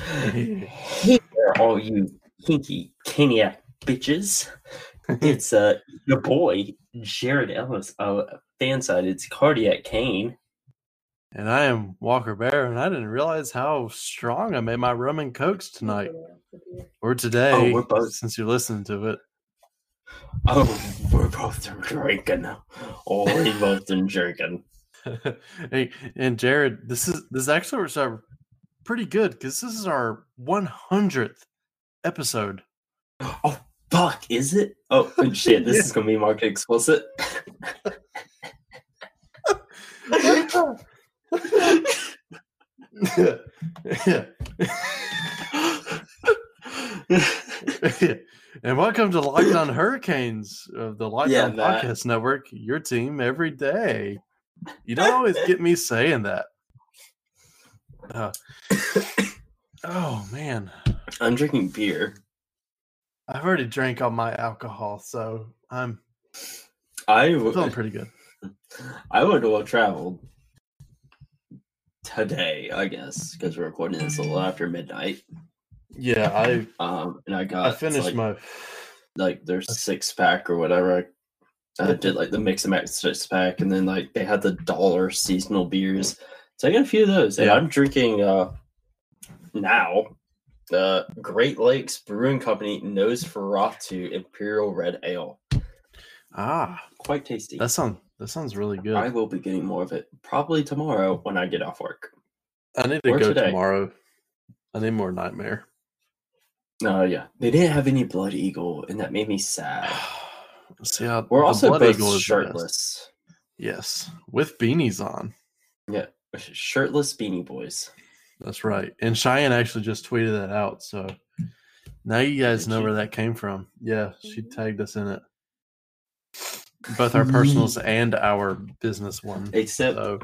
Hey there, all you kinky caniac bitches. It's uh your boy Jared Ellis of Fanside. It's Cardiac Cane. And I am Walker Bear, and I didn't realize how strong I made my rum and cokes tonight or today. Oh, we're both- since you're listening to it. Oh, we're both drinking. Oh, we both been drinking. hey, and Jared, this is this is actually works out pretty good because this is our 100th episode. Oh fuck, is it? Oh, oh shit, this is gonna be market explicit. and welcome to Locked On Hurricanes of the Locked Yeah, Podcast Network, your team every day. You don't always get me saying that. Uh, oh man, I'm drinking beer. I've already drank all my alcohol, so I'm I feeling pretty good. I would well traveled today, I guess, because we're recording this a little after midnight. Yeah, I Um, and I got I finished like, my like their six pack or whatever. I did like the mix and match six pack, and then like they had the dollar seasonal beers. So I got a few of those, and Yeah. I'm drinking uh now the Great Lakes Brewing Company Nosferatu Imperial Red Ale. ah. Quite tasty. That sounds that sounds really good. I I, will be getting more of it probably tomorrow when I get off work. I need to or go today. tomorrow. I need more nightmare. No, yeah, they didn't have any Blood Eagle, and that made me sad. See how We're also Blood both Eagle is the best. shirtless. Yes, with beanies on. Yeah, shirtless beanie boys. That's right. And Cheyenne actually just tweeted that out. So now you guys Did know she? where that came from. Yeah, she tagged us in it. Both our personals and our business one. Except So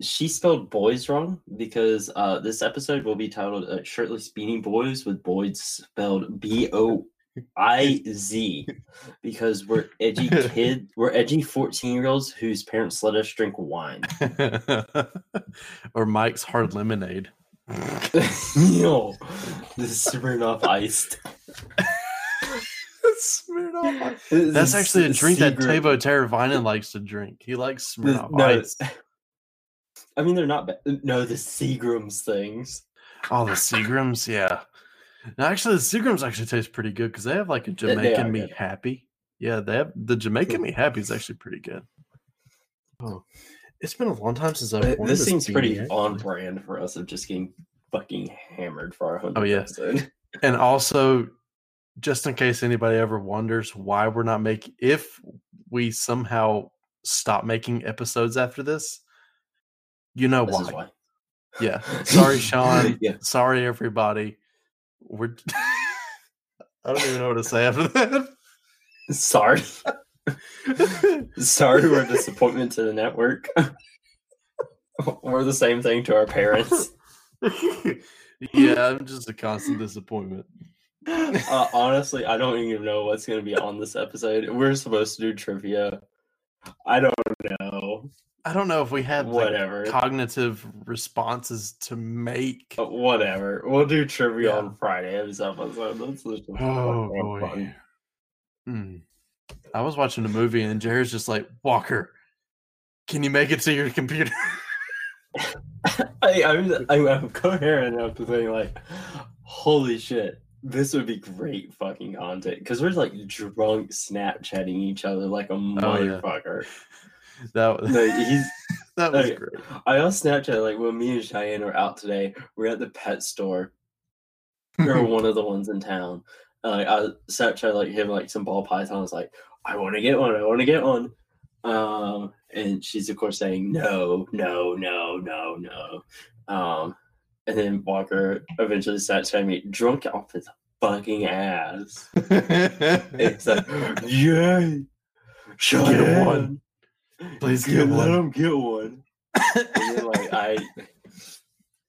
she spelled boys wrong because uh, this episode will be titled uh, "Shirtless Beanie Boys" with boys spelled B O I Z because we're edgy kid, we're edgy fourteen year olds whose parents let us drink wine. or Mike's hard lemonade. no, this is Smirnoff iced. Smirnoff. That's actually a drink that Secret- Teuvo Teravainen likes to drink. He likes Smirnoff no, Ice. I mean, they're not bad. No, the Seagrams things. Oh, the Seagrams, yeah. No, actually, the Seagrams actually taste pretty good because they have like a Jamaican me good. happy. Yeah, they have the Jamaican me happy is actually pretty good. Oh, it's been a long time since I've. Th- worn This seems pretty beanie, on brand for us of just getting fucking hammered for our 100th Oh, yeah. episode. And also, just in case anybody ever wonders why we're not making, if we somehow stop making episodes after this, you know This why. is why. Yeah. Sorry, Sean. yeah. Sorry, everybody. We're. I don't even know what to say after that. Sorry. Sorry, we're a disappointment to the network. we're the same thing to our parents. yeah, I'm just a constant disappointment. Uh, honestly, I don't even know what's going to be on this episode. We're supposed to do trivia. I don't know. I don't know if we like, Whatever. cognitive responses to make. Uh, Whatever. We'll do trivia Yeah. on Friday's episode. That's Oh boy. Hmm. I was watching a movie and Jared's just like, Walker, can you make it to your computer? I, I'm, I'm, coherent enough to think like, holy shit, this would be great fucking content because we're like drunk Snapchatting each other like a Oh, yeah. That was No, he's that was okay. great. I also Snapchat like when me and Cheyenne are out today. We're at the pet store or one of the ones in town. Uh, like I Snapchat like him like some ball pythons. I was like I want to get one. I want to get one. Um, and she's of course saying no, no, no, no, no. Um, and then Walker eventually Snapchat me drunk off his fucking ass. It's like yeah, Cheyenne, one. Please Yeah, get let him get one. and then like I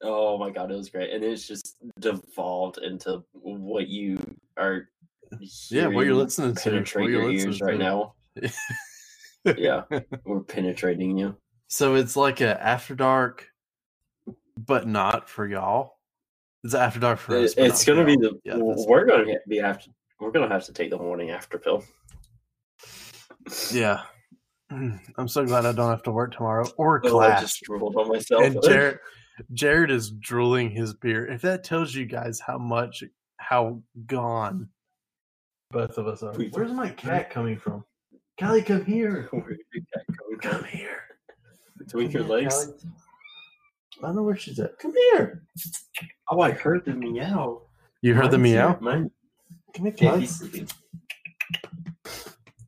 oh my god, it was great. And it's just devolved into what you are Yeah, what you're listening to. penetrate what you're your ears right to. now. yeah. We're penetrating you. So it's like a after dark, but not for y'all. It's after dark for us. It's gonna be the yeah. we're gonna be have to we're gonna have to take the morning after pill. yeah. I'm so glad I don't have to work tomorrow or Oh, I class. just drooled on myself. and Jared, Jared is drooling his beer. If that tells you guys how much, how gone both of us are. Where's my cat coming from? Callie, come here. Where did that come Come here. Between Come your here, legs. Callie. I don't know where she's at. Come here. Oh, I heard the meow. You heard the meow? here. Mine, Come here, Callie.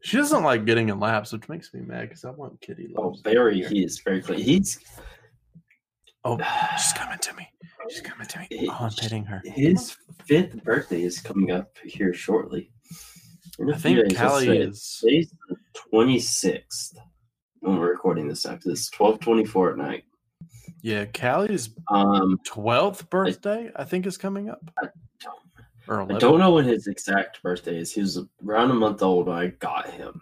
She doesn't like getting in laps, which makes me mad because I want kitty Oh, very. He is very clean. He's Oh, she's coming to me. She's coming to me. Oh, I'm petting her. his fifth birthday is coming up here shortly. I think Callie is. Today's the twenty sixth when we're recording this after this twelve twenty four at night. Yeah, Callie's Um, 12th birthday, I think, is coming up. Or I don't know when his exact birthday is. He was around a month old when I got him.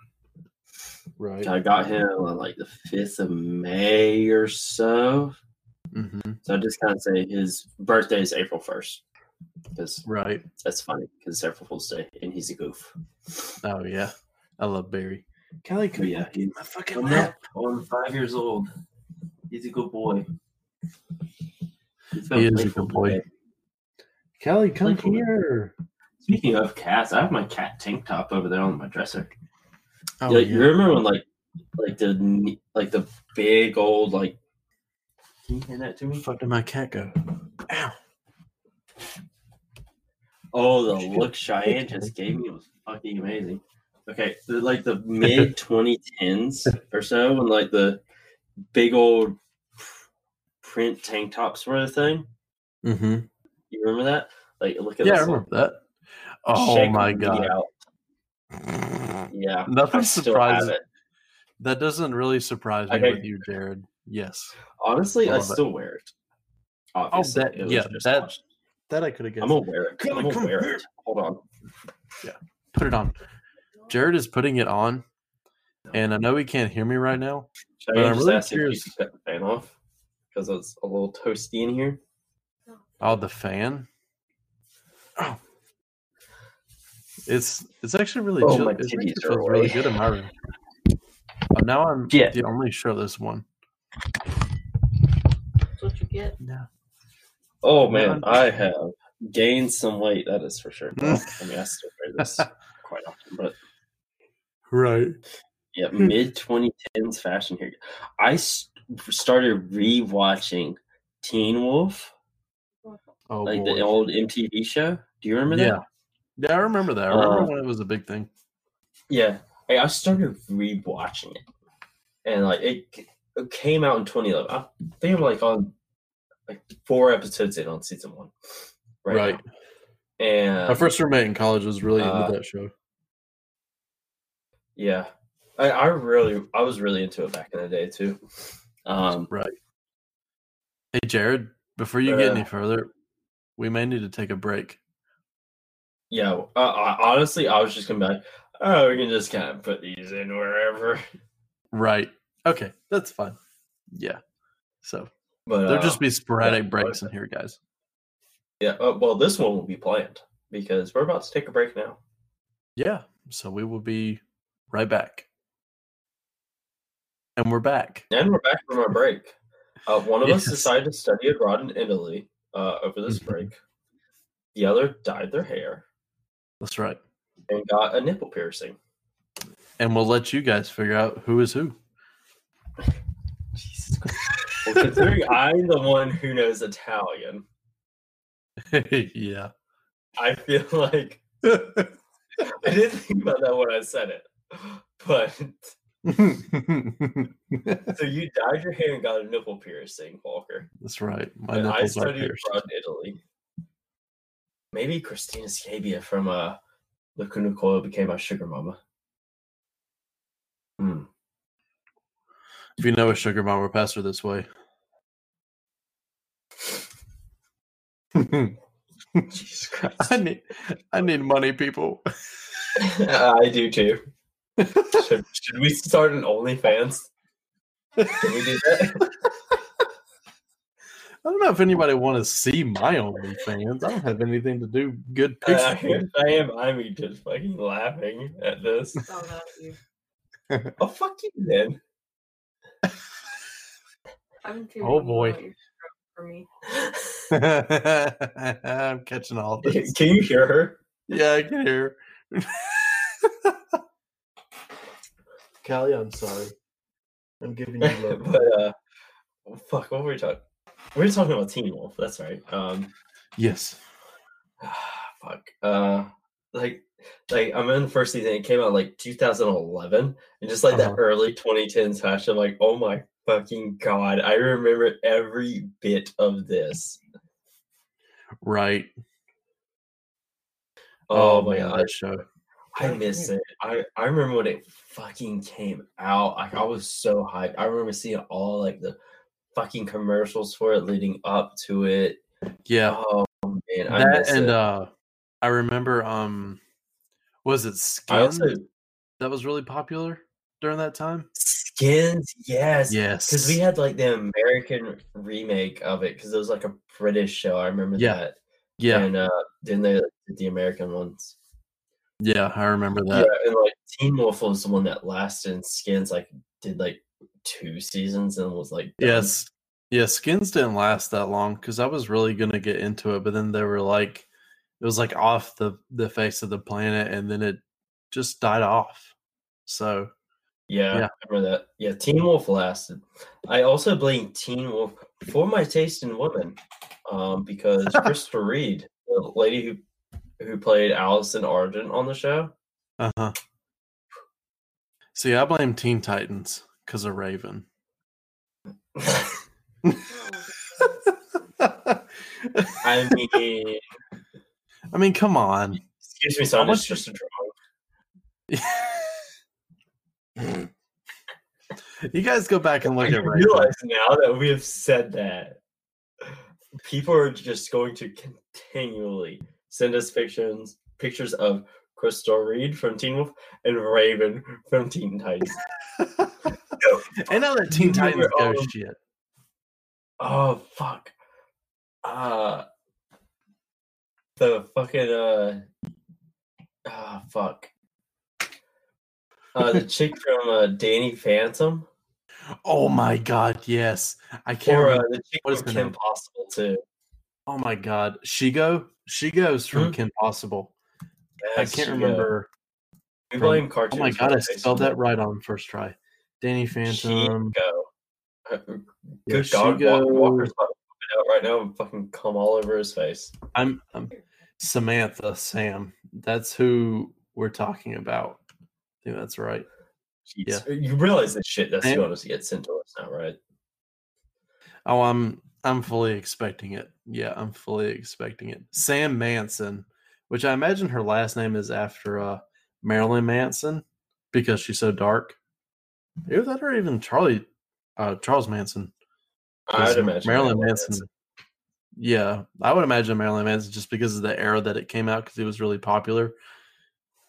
Right. I got him on like the fifth of May or so. hmm So I just kind of say his birthday is April first because Right. that's funny because it's April Fool's Day and he's a goof. Oh, yeah. I love Barry. But come yeah, yeah, he's my fucking lap. on five years old. He's a good boy. He's He is a good boy. today. Callie, come Playful. here. Speaking of cats, I have my cat tank top over there on my dresser. Oh, yeah, yeah. You remember when like like the like the big old like can you hand that to me? the fuck did my cat go? Ow. Oh, the Shit. look Cheyenne just gave me was fucking amazing. Okay, the, like the mid 2010s or so, when like the big old print tank tops were a thing. Mm-hmm. You remember that? Like, look at Yeah, I remember one. that. Oh, Shake my God. out. Yeah, Nothing I still have surprises. it. That doesn't really surprise me Okay. with you, Jared. Yes. Honestly, I Love it. still wear it. Oh, obviously, that- it yeah, that-. That I could have guessed. I'm gonna wear it. Come I'm on, come here. it. Hold on. Yeah, put it on. Jared is putting it on, and I know he can't hear me right now. Should But I'm just really ask if you could cut the fan off? Because it's a little toasty in here. Oh, the fan. Oh. It's it's actually really Oh, chill. my It actually titties are feels really good in my room. Oh, now I'm Yeah. the only shirtless one. That's what you get. No. Oh man, Man. I have gained some weight. That is for sure. I mean, I still wear this quite often, but Right. yeah, hmm. mid 2010s fashion here. I s- started rewatching Teen Wolf, Oh like boy. the old MTV show. Do you remember yeah. that? Yeah, Yeah, I remember that. I remember Uh, when it was a big thing. Yeah, Hey, I started rewatching it, and like it, it came out in 2011. I think I'm like on like four episodes in on season one, right? Right. now. And My first roommate in college was really uh, into that show. Yeah, I, I really, I was really into it back in the day too. Um, Right. Hey, Jared, before you get Uh, any further, we may need to take a break. yeah, uh, I, honestly, I was just gonna be like, oh, we can just kind of put these in wherever. Right. Okay, that's fine. Yeah. So But there'll uh, just be sporadic yeah, breaks in here, guys. yeah. Uh, well, this one will be planned because we're about to take a break now. Yeah. So we will be right back. And we're back. And we're back from our break. Uh, one of us decided to study abroad in Italy uh, over this break. The other dyed their hair That's right. and got a nipple piercing. And we'll let you guys figure out who is who. Jesus Christ. Well, considering I'm the one who knows Italian, yeah. I feel like I didn't think about that when I said it. But so you dyed your hair and got a nipple piercing, Walker. That's right. My and I nipples are studied pierced. abroad in Italy. Maybe Cristina Scabbia from uh Lacuna Coil became my sugar mama. Hmm. If you know a sugar mama, pass her this way. Jesus Christ. I need, I need money, people. I do too. Should, should we start an OnlyFans? Can we do that? I don't know if anybody want to see my OnlyFans. I don't have anything to do good Uh, pictures. I am. I'm just fucking laughing at this. Oh, not you. Oh fuck you, then. I'm too Oh, boy. for me. I'm catching all this. Can you hear her? Yeah, I can hear. Callie, I'm sorry. I'm giving you love. but uh, fuck. What were we talking? We were talking about Teen Wolf. That's right. Um, yes. fuck. Uh, like, like I'm in the first season. It came out like 2011, and just like Uh-huh. that early 2010s fashion. Like, oh my fucking god, I remember every bit of this. Right. Oh, my man, god, that show. I miss it. I I remember when it fucking came out. Like, I was so hyped. I remember seeing all like the fucking commercials for it leading up to it. Yeah. Oh man, I that miss and it. uh I remember um was it I Skin also that was really popular during that time? skins. Yes, Yes. because we had like the American remake of it because it was like a British show. I remember Yeah. that. yeah, and uh, then they did the American ones. Yeah, I remember that. Yeah, and like Teen Wolf was the one that lasted. And Skins like did like two seasons and was like done. Yes. Yeah, skins didn't last that long because I was really gonna get into it, but then they were like it was like off the the face of the planet and then it just died off. So Yeah, Yeah. I remember that. Yeah, Teen Wolf lasted. I also blame Teen Wolf for my taste in women, um, because Crystal Reed, the lady who who played Allison Argent on the show, uh-huh. See, I blame Teen Titans because of Raven. I mean, I mean, come on. excuse me, son, How it's much- just a drawing. you guys go back and look I at Raven. realize now that we have said that, people are just going to continually send us pictures pictures of Crystal Reed from Teen Wolf and Raven from Teen Titans. I know that Teen Titans go all- shit. Oh fuck. Uh the fucking uh ah fuck. Uh the chick from uh Danny Phantom. Oh my god, yes. I can't Or uh, the chick what is from Kim? Possible too. Oh my god. Shego? Shego's from Hmm? Kim Possible. I can't she, uh, remember. We blame Oh my god, I spelled that right on first try. Danny Phantom. Shego. Uh, Yeah, Good God, Walk, Shego. Walker's about to put it out right now and fucking come all over his face. I'm, I'm Samantha Sam. That's who we're talking about. I think that's right. Jeez. You realize that shit that's going to get sent to us now, right? Oh, I'm I'm fully expecting it. Yeah, I'm fully expecting it. Sam Manson, which I imagine her last name is after uh Marilyn Manson because she's so dark. Either that or even Charlie uh Charles Manson. I'd 'cause imagine Marilyn Marilyn Manson. Manson. Yeah, I would imagine Marilyn Manson just because of the era that it came out because it was really popular.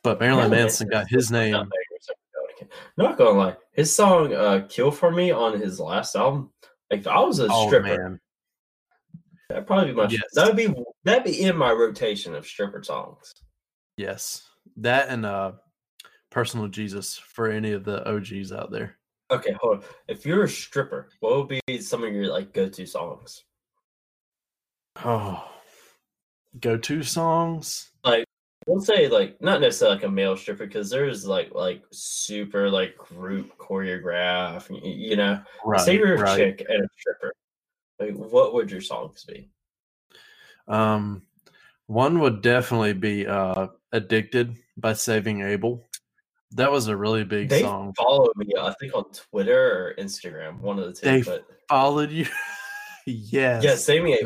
But Marilyn Marilyn Manson got his name. Not bangers every now and again. Not gonna lie, his song uh, "Kill for Me" on his last album. Like, if I was a Oh stripper, man, that'd probably be my. Yes. That'd be that'd be in my rotation of stripper songs. yes, that and uh, Personal Jesus for any of the OGs out there. Okay, hold on. If you're a stripper, what would be some of your like go-to songs? Oh, go to songs. Don't say like not necessarily like a male stripper because there's like like super like group choreograph. You know, Right, say you're a right. chick and a stripper. Like, what would your songs be? Um, one would definitely be uh, "Addicted" by Saving Abel. That was a really big They song. follow me, I think, on Twitter or Instagram, one of the two. They but Followed you. yes. yeah, same me.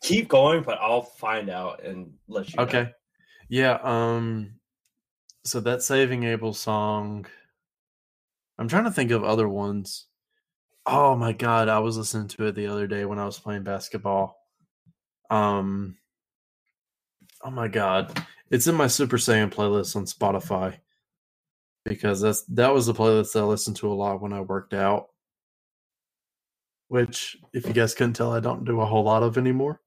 Keep going, but I'll find out and let you. know. Yeah. Um. So that Saving Abel song. I'm trying to think of other ones. Oh my god, I was listening to it the other day when I was playing basketball. Um. Oh my god, it's in my Super Saiyan playlist on Spotify because that's that was the playlist that I listened to a lot when I worked out. which, if you guys couldn't tell, I don't do a whole lot of anymore.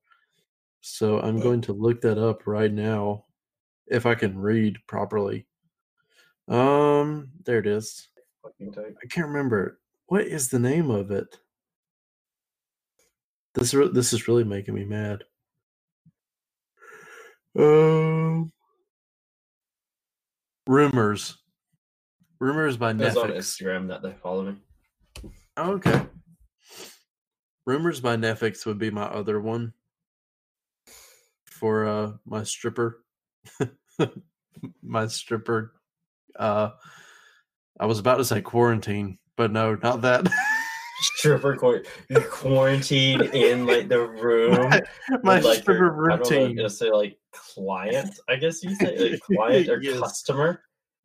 So I'm going to look that up right now if I can read properly. Um, there it is. I can't remember. What is the name of it? This this is really making me mad. Um, rumors, rumors by It's on NEFFEX. Instagram that they follow me. Oh, okay. Rumors by NEFFEX would be my other one for uh my stripper. my stripper uh I was about to say quarantine, but no, not that. Stripper you're quarantined in like the room. my with, like, stripper your- I routine. just say like client, I guess you say like client or Yes. customer.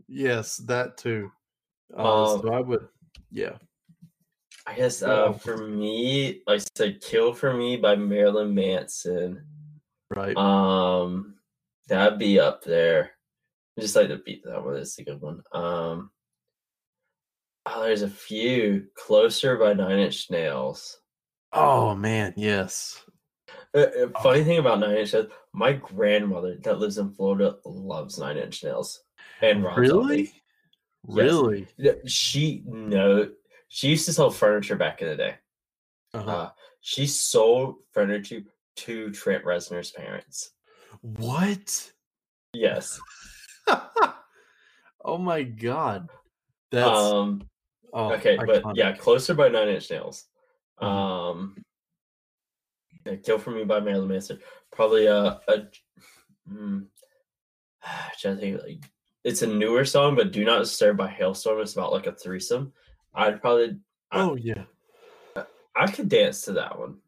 Yes, that too. Uh, Um, so I would yeah. I guess uh, for me, like I said, "Kill for Me" by Marilyn Manson. Right. Um, that'd be up there. I just like to beat that one. It's a good one. Um, oh, there's a few. "Closer" by Nine Inch Nails. oh man, yes. Uh, uh, funny thing about Nine Inch Nails, my grandmother that lives in Florida loves Nine Inch Nails and Rob Really? Zombie. Really? She know she used to sell furniture back in the day. Uh-huh. Uh, she sold furniture to Trent Reznor's parents. What? Yes. oh my god. That's um. oh, Okay, but yeah, closer by Nine Inch Nails. Mhm. Um. yeah, Kill for Me by Marilyn Manson. Probably a a. Mm, to think like it's a newer song, but "Do Not Disturb" by Halestorm. It's about like a threesome. I'd probably I- Oh yeah. I could dance to that one.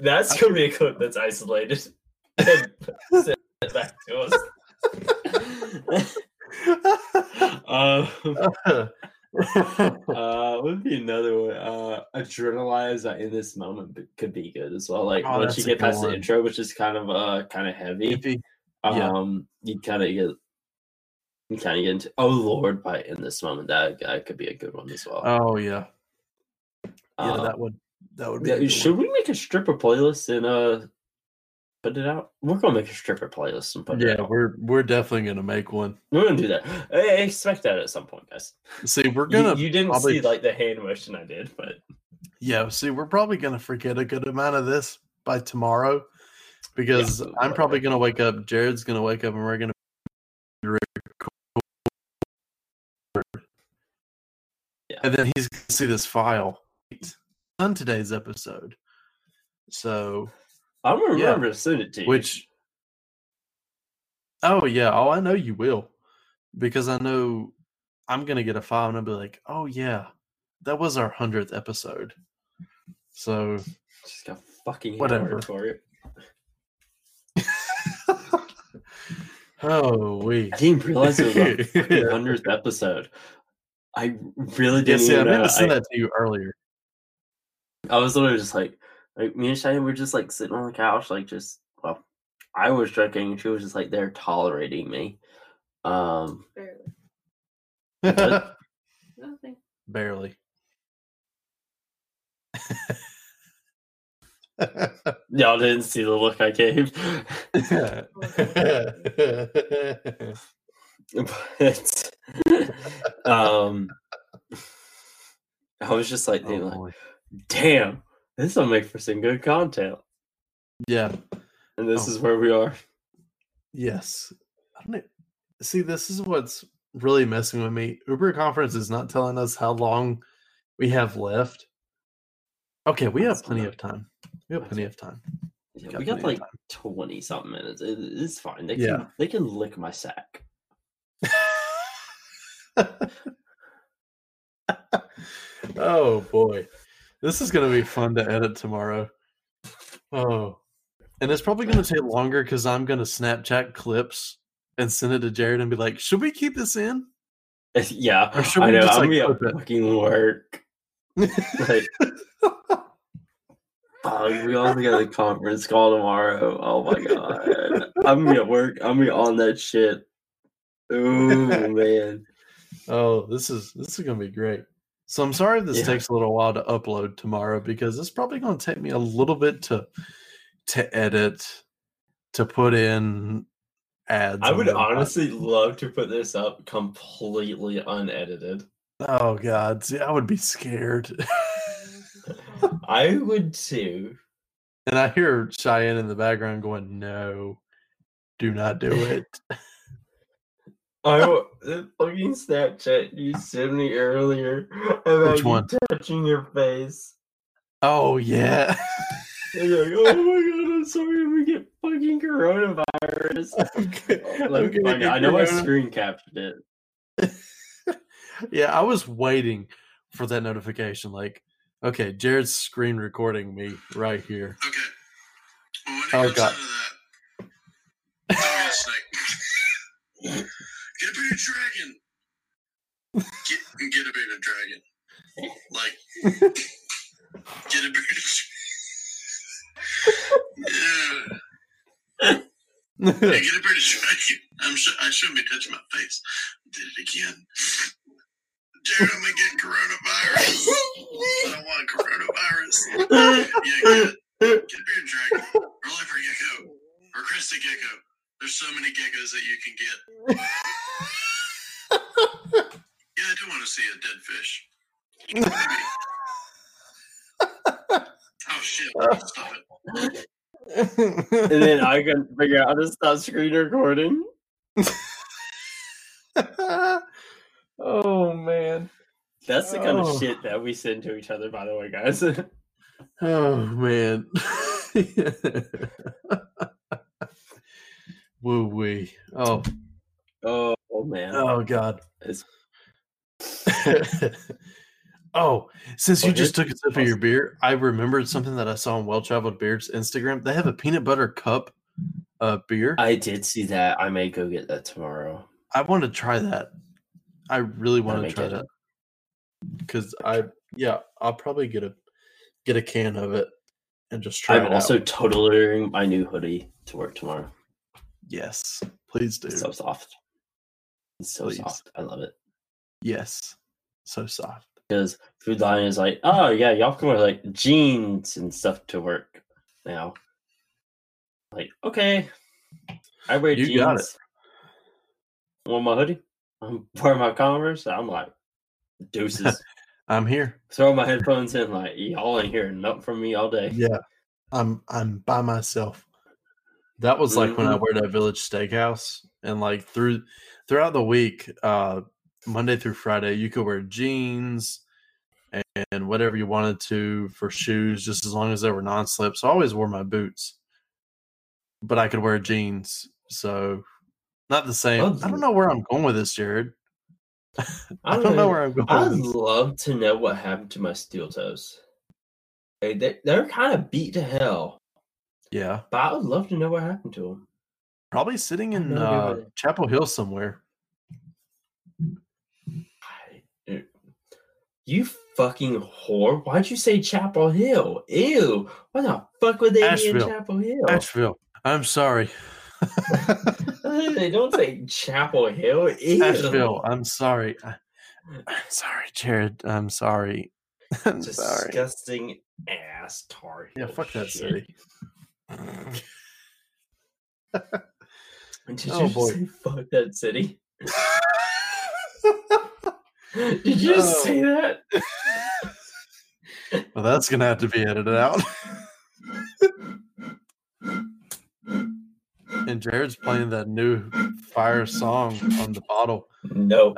That's gonna be a clip that's isolated. and sent back to us. um, uh, would be another one. Uh, Adrenalize in this moment could be good as well. Like Oh, once you get good past the intro, which is kind of uh kind of heavy, Iffy. yeah. um, you kind of get you kind of get into Oh Lord by in this moment. That that could be a good one as well. Oh yeah. Yeah, Uh, that would that would be yeah, should one. we make a stripper playlist and uh put it out? We're gonna make a stripper playlist and put it Yeah, out. we're we're definitely gonna make one. We're gonna do that. I expect that at some point, guys. See, we're gonna you didn't probably see like the hand motion I did, but yeah, see, we're probably gonna forget a good amount of this by tomorrow because but I'm probably gonna wake up. Jared's gonna wake up, and we're gonna Yeah. and then he's gonna see this file on today's episode. So, I'm gonna Yeah. remember to send it to you. which, oh yeah, oh I know you will, because I know I'm gonna get a file and I'll be like, oh yeah, that was our hundredth episode. So just got fucking Whatever. for it. Oh, we. I didn't realize it was our hundredth episode. I really didn't see, I meant know. to send that to you earlier. I was literally just like, like me and Cheyenne were just like sitting on the couch, like just well, I was drinking, and she was just like there tolerating me. Um, Barely. Nothing. Barely. y'all didn't see the look I gave, but um, I was just like thinking, Oh, like, boy. Damn, this will make for some good content, yeah. and this Oh. is where we are. Yes. I don't know. See, this is what's really messing with me. Uber conference is not telling us how long we have left. Okay, we have plenty not- of time. We have plenty of time. Yeah, Got we got like twenty something minutes. It, it's fine. They Yeah. they can lick my sack. oh boy. This is gonna be fun to edit tomorrow. Oh. And it's probably gonna take longer because I'm gonna Snapchat clips and send it to Jared and be like, should we keep this in? yeah, Or should I we know. just, I'm like, gonna clip it? fucking work. Like, fuck, we all got a conference call tomorrow. Oh my god, I'm gonna be at work. I'm gonna be on that shit. Oh man, oh, this is this is gonna be great. So I'm sorry if this Yeah. takes a little while to upload tomorrow because it's probably going to take me a little bit to to edit, to put in ads. I would honestly love to put this up completely unedited. Oh God, see, I would be scared. I would too. and I hear Cheyenne in the background going, "No, do not do it." I w- the fucking Snapchat you sent me earlier about Which you one? touching your face. oh yeah. You're like, oh my god, I'm sorry we get fucking coronavirus. Okay, Let I'm me gonna find it. get I know I screen captured it. yeah, I was waiting for that notification. Like, okay, Jared's screen recording me right here. Okay. Well, Oh, God. down that, don't get a snake. Get a bearded dragon. Get, get a bearded dragon. Like, get a dragon. Yeah. Yeah, get a. I'm I shouldn't be touching my face. Did it again. Jared, I'm gonna get coronavirus. I don't want coronavirus. Yeah, get. Get a bearded dragon. Or leopard gecko. Or crested gecko. There's so many geckos that you can get. Yeah, I do want to see a dead fish. Oh shit! Stop it. And then I can figure out how to stop screen recording. oh man. That's the kind Oh. of shit that we send to each other, by the way, guys. Oh man. Woo wee. Oh, oh, oh, man. oh god. Oh, since you just took a sip of your beer, I remembered something that I saw on Well Traveled Beards Instagram. They have a peanut butter cup uh beer. I, did see that. I may go get that tomorrow. I want to try that. I really want to try it. that. Cuz I yeah, I'll probably get a get a can of it and just try I'm it also out. totally wearing my new hoodie to work tomorrow. Yes. Please do. So soft. It's so Please. soft. I love it. Yes. So soft. Because Food Lion is like, oh yeah, y'all can wear like jeans and stuff to work now. Like, okay. I wear You jeans. got it. Want my hoodie? I'm wearing my Converse. I'm like, deuces. I'm here. Throw my headphones in, like, y'all ain't hearing nothing from me all day. Yeah. I'm I'm by myself. That was like when I Mhm. worked at Village Steakhouse and like through throughout the week, uh Monday through Friday, you could wear jeans and, and whatever you wanted to for shoes, just as long as they were non-slip. So I always wore my boots. But I could wear jeans. So not the same. I don't know where I'm going with this, Jared. I don't know know. where I'm going. I'd love to know what happened to my steel toes. They, they, they're kind of beat to hell, Yeah. but I would love to know what happened to them. Probably sitting in uh, Chapel Hill somewhere. You fucking whore. Why'd you say Chapel Hill? Ew. Why the fuck would they be Asheville. in Chapel Hill? Asheville. I'm sorry. they don't say Chapel Hill. Ew. Asheville. I'm sorry. I- I'm sorry, Jared. I'm sorry. I'm sorry. Disgusting ass Tar Yeah, fuck that city. Did Oh, you just boy. say fuck that city? Did you just Oh. say that? well, that's gonna have to be edited out. and Jared's playing that new fire song on the bottle. No.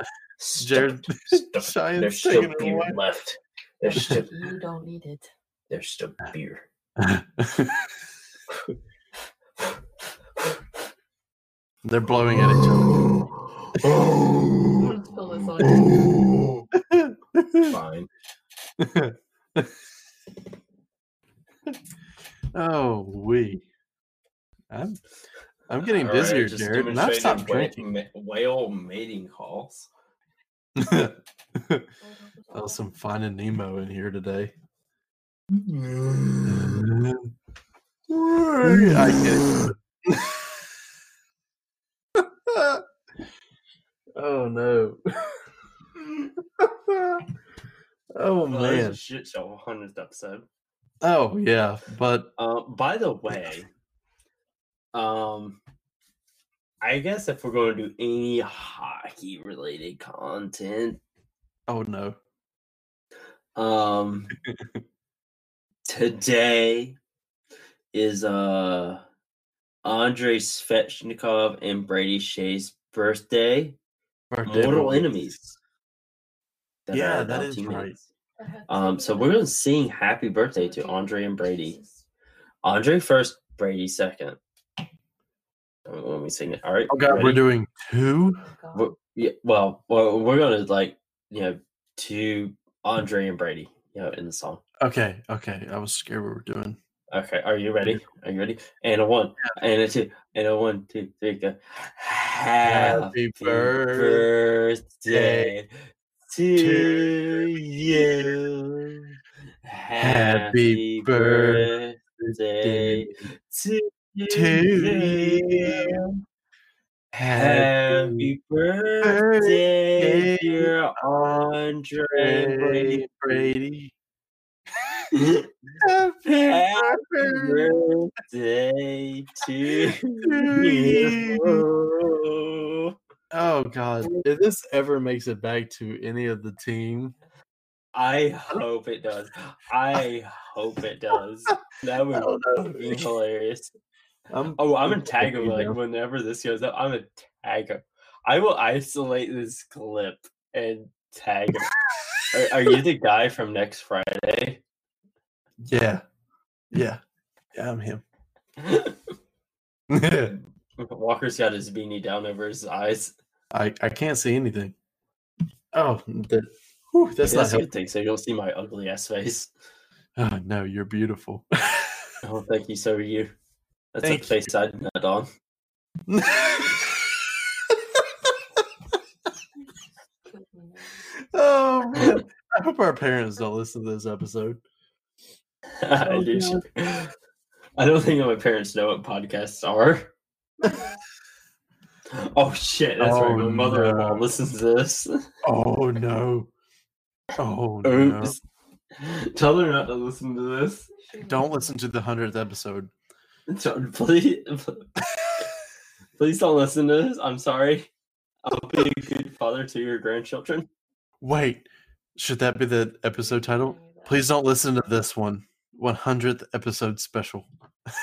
Jared, Stop. Stop. There's still beer away. left. There's still You don't need it. there's still beer. They're blowing at each I'm gonna spill this on you. Fine. oh, we. I'm I'm getting All right, busier, just Jared, and I've stopped drinking. wh- Whale mating calls. that was some finding Nemo in here today. I get it. Oh no. Oh Well, was man. a shit show, hundredth episode. Oh yeah, but Um, by the way, um, I guess if we're going to do any hockey related content, oh no. um, today is uh Andrei Svechnikov and Brady Skjei's birthday. Birthday Mortal boys. enemies. that Yeah, that is teammates. right. Um, so we're gonna sing happy birthday to Andre and Brady. Andre first, Brady second. Let me sing it. All right. Oh god, we're doing two. We're- yeah, well, well, we're gonna like you know to Andre and Brady, you know, in the song. Okay, okay. I was scared we were doing. Okay, are you ready? Are you ready? And a one, and a two, and a one, two, three, go. Happy birthday to you. Happy birthday to you. Happy birthday to you. Happy birthday, dear Andre birthday, Brady. Birthday to you. Oh god, if this ever makes it back to any of the team, I hope it does. I hope it does. That would oh, be hilarious. I'm Oh, I'm gonna I'm tag him like whenever this goes up. I'm gonna tag him. I will isolate this clip and tag him. are, are you the guy from next Friday? Yeah, yeah, yeah. I'm him. Walker's got his beanie down over his eyes. I I can't see anything. Oh, that, whew, that's not That's a good thing. So you don't see my ugly ass face. Oh, no, you're beautiful. Oh, thank you. So are you. That's Thank a face I did not on. oh man, I hope our parents don't listen to this episode. I Oh, do. God. I don't think my parents know what podcasts are. Oh shit, that's right. Oh, my Oh, mother-in-law no. listens to this. Oh no. Oh no. Tell her not to listen to this. Don't listen to the hundredth episode. So, Please, please don't listen to this. I'm sorry. I'll be a good father to your grandchildren. Wait, should that be the episode title? Please don't listen to this one. 100th episode special.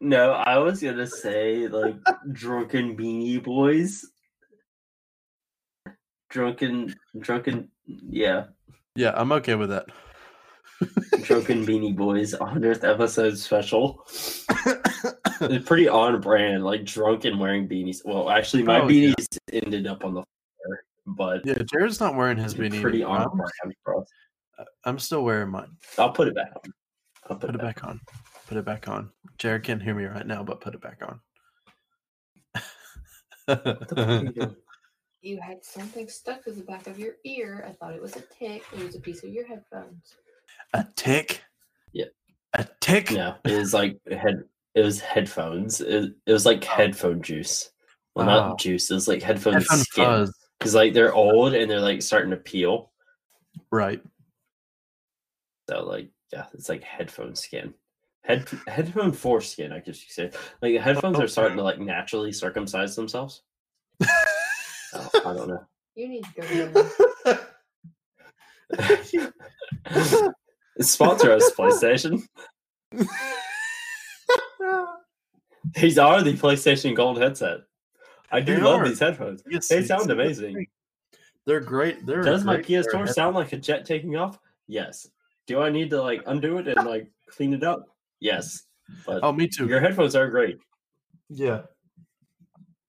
No, I was gonna say like drunken beanie boys. Drunken, drunken, yeah, Yeah, I'm okay with that. drunken beanie boys, hundredth episode special. It's pretty on brand, like drunken wearing beanies. Well, actually, my Oh, yeah. beanies ended up on the floor, but yeah, Jared's not wearing his beanie. pretty on brand, bro. I'm still wearing mine. I'll put it back on. I'll put, Put it it back. back on. Put it back on. Jared can't hear me right now, but put it back on. What the fuck are you? You had something stuck to the back of your ear. I thought it was a tick. It was a piece of your headphones. A tick? Yeah. A tick? No, it was like head. It was headphones. It, it was like oh. headphone juice. Well, Oh. not juice. It was like headphone, Headphone skin. fuzz. Because like they're old and they're like starting to peel. Right. So like yeah, it's like headphone skin. Head headphone foreskin, I guess you say. Like the headphones are starting to like naturally circumcise themselves. So, oh, I don't know. You need to go to Sponsor us, PlayStation. These are the PlayStation Gold headset. I do They love are. these headphones. Yes, They sound amazing. They're great. They're Does my great pair of PS4 headphones. sound like a jet taking off? Yes. Do I need to like undo it and like clean it up? Yes. But Oh, me too. your headphones are great. yeah.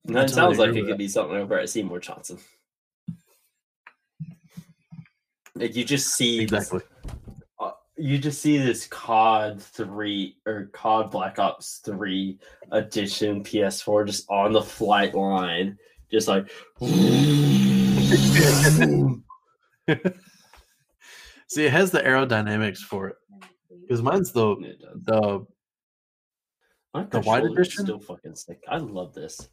And that totally sounds like it with could be something over at Seymour Johnson. Like you just see this- Exactly. uh, you just see this COD three or COD Black Ops three edition PS4 just on the flight line, just like See, it has the aerodynamics for it. Because mine's the the My The white controller's edition? still fucking sick. I love this.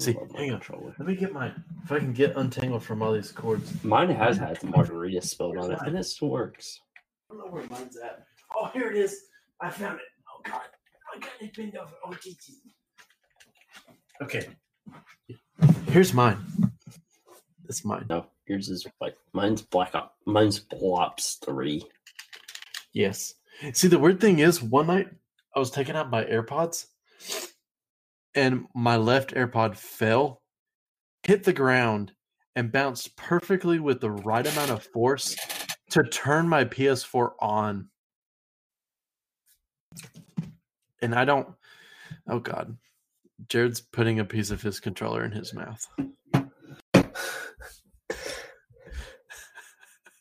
See, love hang on. controller. Let me get my. If I can get untangled from all these cords. Mine has had some margarita spilled on it, and it still works. I don't know where mine's at. Oh, here it is. I found it. Oh God, I got it pinned over. Oh Jesus. Okay. Here's mine. It's mine. No, yours is like mine's black op. Mine's Blops three. Yes. See, the weird thing is, one night I was taking out my AirPods, and my left AirPod fell, hit the ground, and bounced perfectly with the right amount of force to turn my PS4 on. And I don't. Oh God, Jared's putting a piece of his controller in his mouth.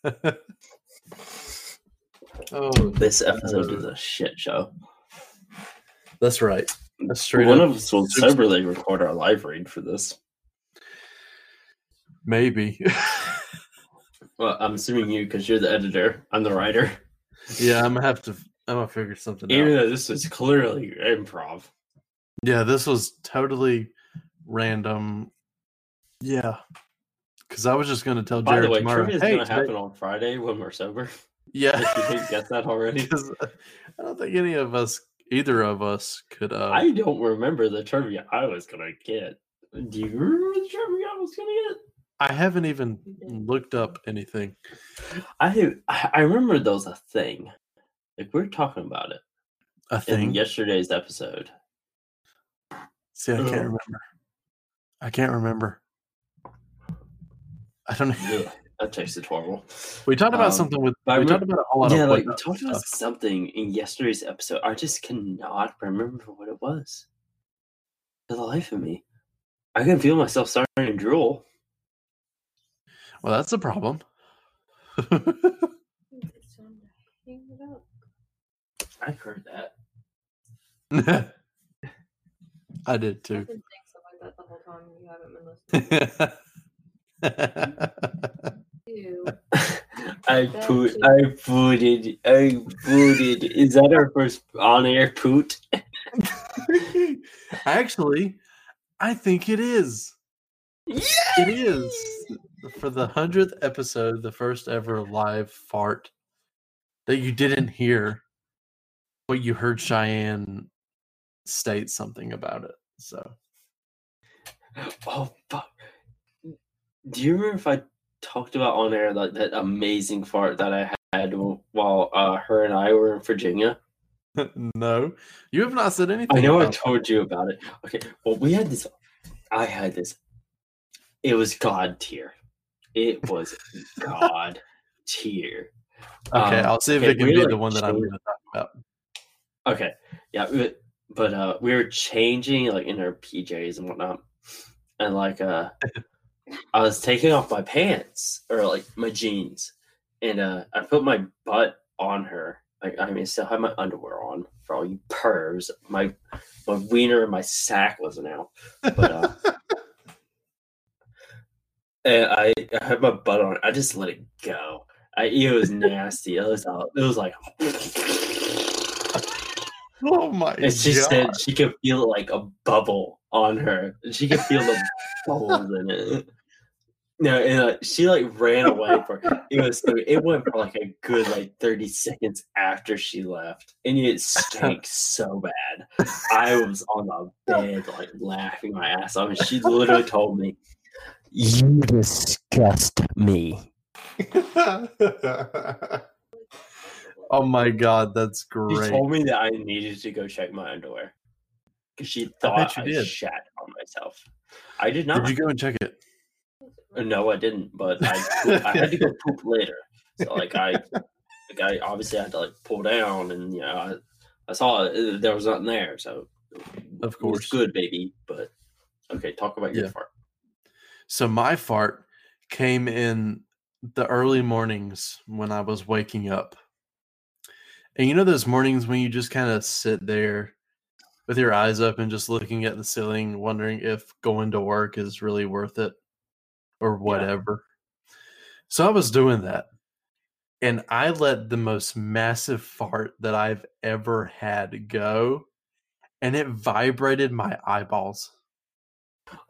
oh, This episode is a shit show. that's right. That's straight One up. of us will soberly record our live read for this. Maybe. Well, I'm assuming you because you're the editor. I'm the writer. yeah, I'm gonna have to. I'm gonna figure something Even out. Even though this is clearly improv. Yeah, this was totally random. Yeah, because I was just gonna tell By Jared the way, tomorrow. trivia is hey, going to happen on Friday when we're sober. If Yeah, you didn't get that already. I don't think any of us, either of us, could. uh I don't remember the trivia I was going to get. Do you remember the trivia I was going to get? I haven't even looked up anything. I I remember there was a thing. Like we are talking about it A in thing. yesterday's episode. See, I can't Ugh. remember. I can't remember. I don't. Ugh, that tasted horrible. We talked about Um, something with. We talked about a whole lot yeah, of like we talked about stuff. something in yesterday's episode. I just cannot remember what it was. For the life of me, I can feel myself starting to drool. Well, that's a problem. It's time to hang it up. I heard that. I did I've too. been saying stuff like that the whole time. You haven't been listening. Ew. I That put. too. I pooted. I pooted. Is that our first on-air poot? Actually, I think it is. It is for the hundredth episode, the first ever live fart that you didn't hear, but you heard Cheyenne state something about it. So Oh fuck! Do you remember if I talked about on air like that amazing fart that I had while uh, her and I were in Virginia? no, you have not said anything. I know I told you about it. Okay, well we had this. I had this. It was God tier. It was God tier. Okay, Um, I'll see if okay, it can we, be the one that I'm going to talk about. Okay, yeah, we- but uh, we were changing like in our PJs and whatnot, and like uh, I was taking off my pants or like my jeans, and uh, I put my butt on her. Like I mean, I still have my underwear on for all you pervs. My my wiener and my sack wasn't out, but uh, and I, I had my butt on. I just let it go. I it was nasty. It was it was like. Oh my And she god! said she could feel like a bubble on her. She could feel the bubbles in it. No, and uh, she like ran away for it was it went for like a good like 30 seconds after she left. And it stank so bad. I was on the bed like laughing my ass off and she literally told me, You disgust me. oh my god, that's great! She told me that I needed to go check my underwear. Because she thought bet I, shat on myself. I did not. Did you go and check it? Uh, No, I didn't, but I, I had to go poop later. So like I, like I obviously had to like pull down, and you know I, I saw it, uh, there was nothing there, so Of course. good, baby. But okay, talk about your Yeah. fart. So my fart came in the early mornings when I was waking up. And you know those mornings when you just kind of sit there with your eyes up and just looking at the ceiling, wondering if going to work is really worth it or whatever. So I was doing that. And I let the most massive fart that I've ever had go. And it vibrated my eyeballs.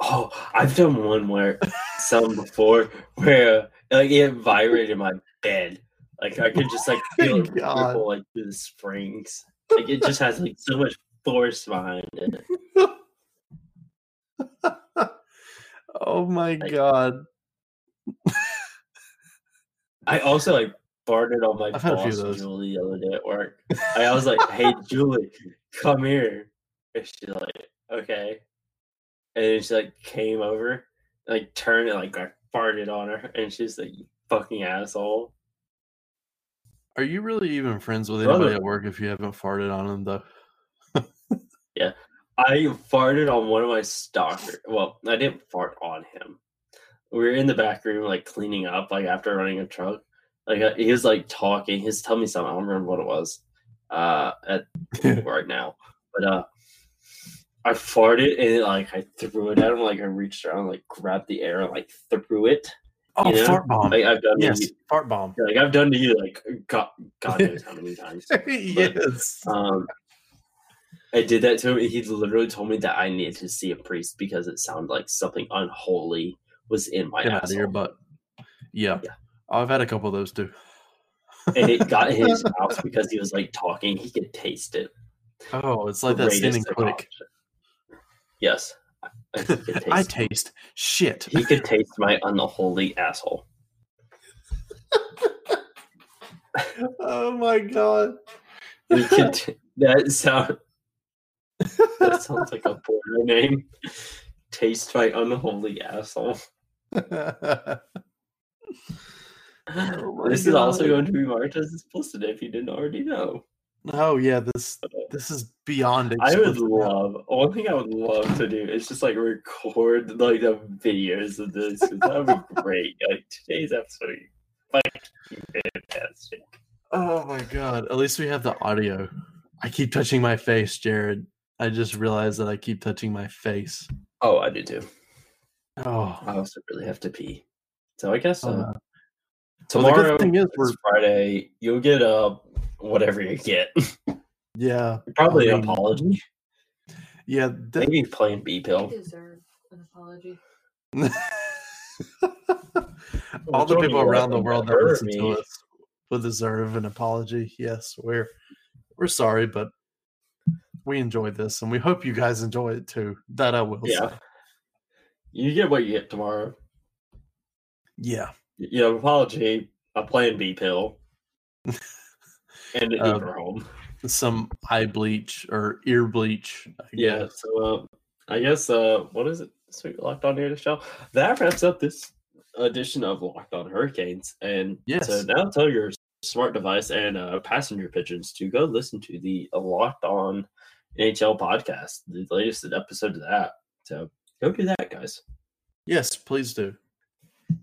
Oh, I've done one where some before where like it vibrated my bed. Like I could just like feel it ripple like through the springs. Like it just has like so much force behind it. Oh my Like- god. I also like farted on my I've had a few of boss. Julie the other day at work. I was like, "Hey Julie, come here." And she's like, "Okay." And then she like came over, like turned and like I farted on her, and she's like, "You fucking asshole." Are you really even friends with Brother. anybody at work if you haven't farted on them though? I farted on one of my stalkers. Well, I didn't fart on him. We were in the back room, like cleaning up, like after running a truck. Like uh, he was like talking. He was telling me something. I don't remember what it was. Uh, at right now, but uh, I farted and like I threw it at him. Like I reached around, like grabbed the air, and like threw it. Oh, You know? fart bomb. Like I've done. yes, fart bomb. like I've done to you, like God, God knows how many times. yes. Um, I did that to him. and He literally told me that I needed to see a priest because it sounded like something unholy was in my Get out of your butt. Yeah. Yeah. I've had a couple of those too. and it got in his mouth because he was like talking. He could taste it. Oh, it's like that Greatest standing quick. Yes, I, taste. I taste shit. He could taste my unholy asshole. oh my god. He could. t- that sound. That sounds like a porno name. Taste my unholy asshole. oh this is also going to be marked as explicit if you didn't already know. Oh yeah, this this is beyond I would love one thing I would love to do is just like record like the videos of this. That would be great. Like today's episode, fucking fantastic. Oh my god. At least we have the audio. I keep touching my face, Jared. I just realized that I keep touching my face. Oh, I do too. Oh, I also really have to pee. So I guess uh, oh, no. Well, the tomorrow good thing is is we're Friday. You'll get uh whatever you get. yeah, Probably I an apology. yeah. that- Maybe playing B pill. deserve an apology. all the people around the world that listen me. to us will deserve an apology. Yes, we're we're sorry, but we enjoyed this, and we hope you guys enjoy it too. That I will Yeah. say. You get what you get tomorrow. Yeah. You know, apology, a plan B pill, and an Uber home. Some eye bleach or ear bleach. I Yeah, so uh, I guess uh, what is it? Sweet Locked On Air Show. That wraps up this edition of Locked On Hurricanes. And Yes. so now tell your smart device and uh, passenger pigeons to go listen to the Locked On NHL podcast, the latest episode of that. So go do that, guys. Yes, please do.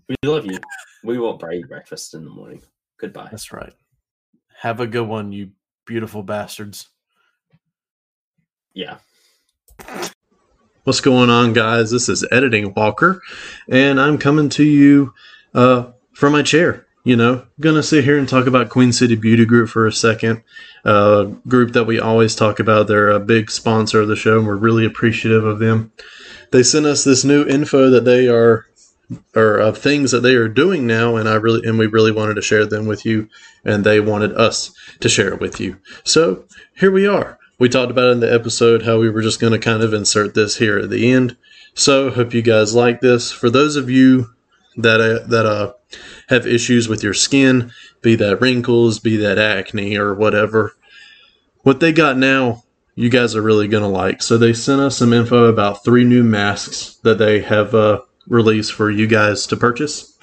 We love you. We won't buy you breakfast in the morning. Goodbye. That's right. Have a good one, you beautiful bastards. Yeah. What's going on, guys? This is Editing Walker, and I'm coming to you uh, from my chair. You know, gonna sit here and talk about Queen City Beauty Group for a second. Uh, group that we always talk about. They're a big sponsor of the show, and we're really appreciative of them. They sent us this new info that they are, or of things that they are doing now, and I really and we really wanted to share them with you, and they wanted us to share it with you. So here we are. We talked about in the episode how we were just going to kind of insert this here at the end. So hope you guys like this. For those of you that uh, that uh, have issues with your skin, be that wrinkles, be that acne or whatever, what they got now, you guys are really going to like. So they sent us some info about three new masks that they have uh, released for you guys to purchase,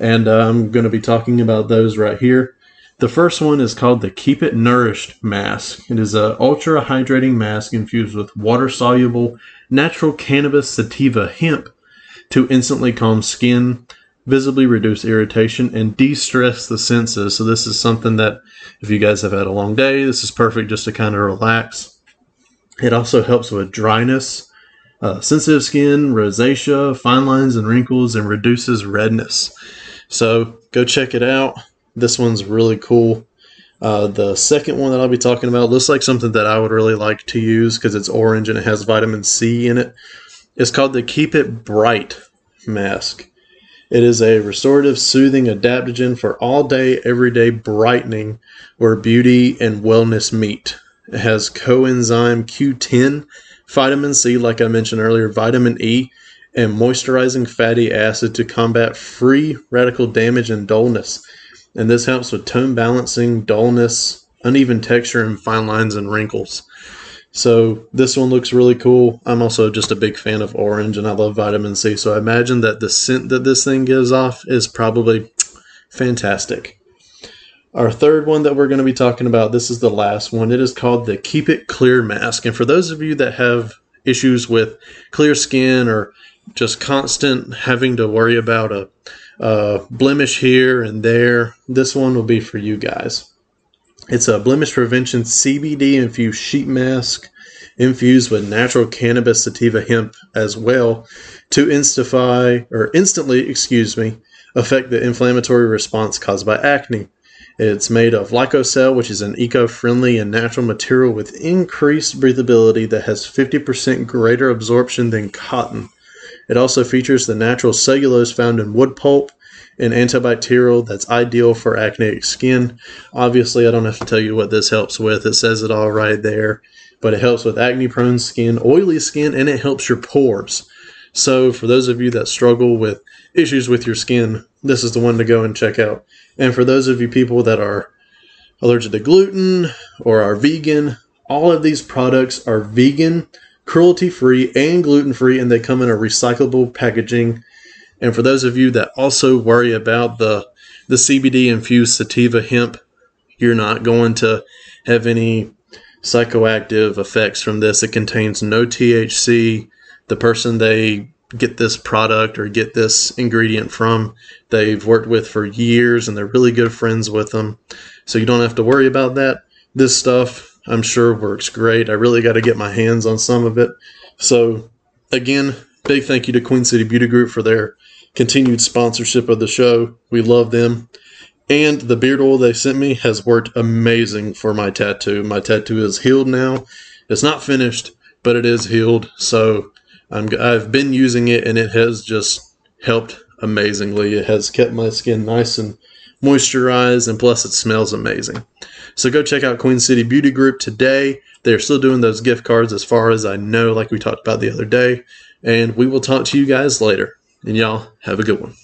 and uh, I'm going to be talking about those right here. The first one is called the Keep It Nourished mask. It is a ultra hydrating mask infused with water soluble natural cannabis sativa hemp to instantly calm skin, visibly reduce irritation, and de-stress the senses. So this is something that if you guys have had a long day, this is perfect just to kind of relax. It also helps with dryness, uh, sensitive skin, rosacea, fine lines and wrinkles, and reduces redness. So go check it out. This one's really cool. Uh, the second one that I'll be talking about looks like something that I would really like to use because it's orange and it has vitamin C in it. it. is called the Keep It Bright mask. It is a restorative, soothing adaptogen for all day, everyday brightening where beauty and wellness meet. It has coenzyme Q10, vitamin C, like I mentioned earlier, vitamin E, and moisturizing fatty acid to combat free radical damage and dullness. And this helps with tone balancing, dullness, uneven texture, and fine lines and wrinkles. So this one looks really cool. I'm also just a big fan of orange and I love vitamin C. So I imagine that the scent that this thing gives off is probably fantastic. Our third one that we're going to be talking about, this is the last one. It is called the Keep It Clear Mask. And for those of you that have issues with clear skin or just constant having to worry about a, a blemish here and there, this one will be for you guys. It's a blemish prevention CBD infused sheet mask infused with natural cannabis sativa hemp as well to instify or instantly, excuse me, affect the inflammatory response caused by acne. It's made of Lyocell, which is an eco-friendly and natural material with increased breathability that has 50% greater absorption than cotton. It also features the natural cellulose found in wood pulp and antibacterial that's ideal for acneic skin. Obviously, I don't have to tell you what this helps with. It says it all right there. But it helps with acne prone skin, oily skin, and it helps your pores. So, for those of you that struggle with issues with your skin, this is the one to go and check out. And for those of you people that are allergic to gluten or are vegan, all of these products are vegan, cruelty free, and gluten free, and they come in a recyclable packaging and for those of you that also worry about the the CBD infused sativa hemp, you're not going to have any psychoactive effects from this. It contains no THC. The person they get this product or get this ingredient from, they've worked with for years and they're really good friends with them. So you don't have to worry about that. This stuff, I'm sure, works great. I really got to get my hands on some of it. So, again, big thank you to Queen City Beauty Group for their continued sponsorship of the show. We love them. And the beard oil they sent me has worked amazing for my tattoo. My tattoo is healed now. It's not finished, but it is healed. So I'm, I've been using it and it has just helped amazingly. It has kept my skin nice and moisturized, and plus it smells amazing. So go check out Queen City Beauty Group today. They're still doing those gift cards as far as I know, like we talked about the other day. And we will talk to you guys later. And y'all have a good one.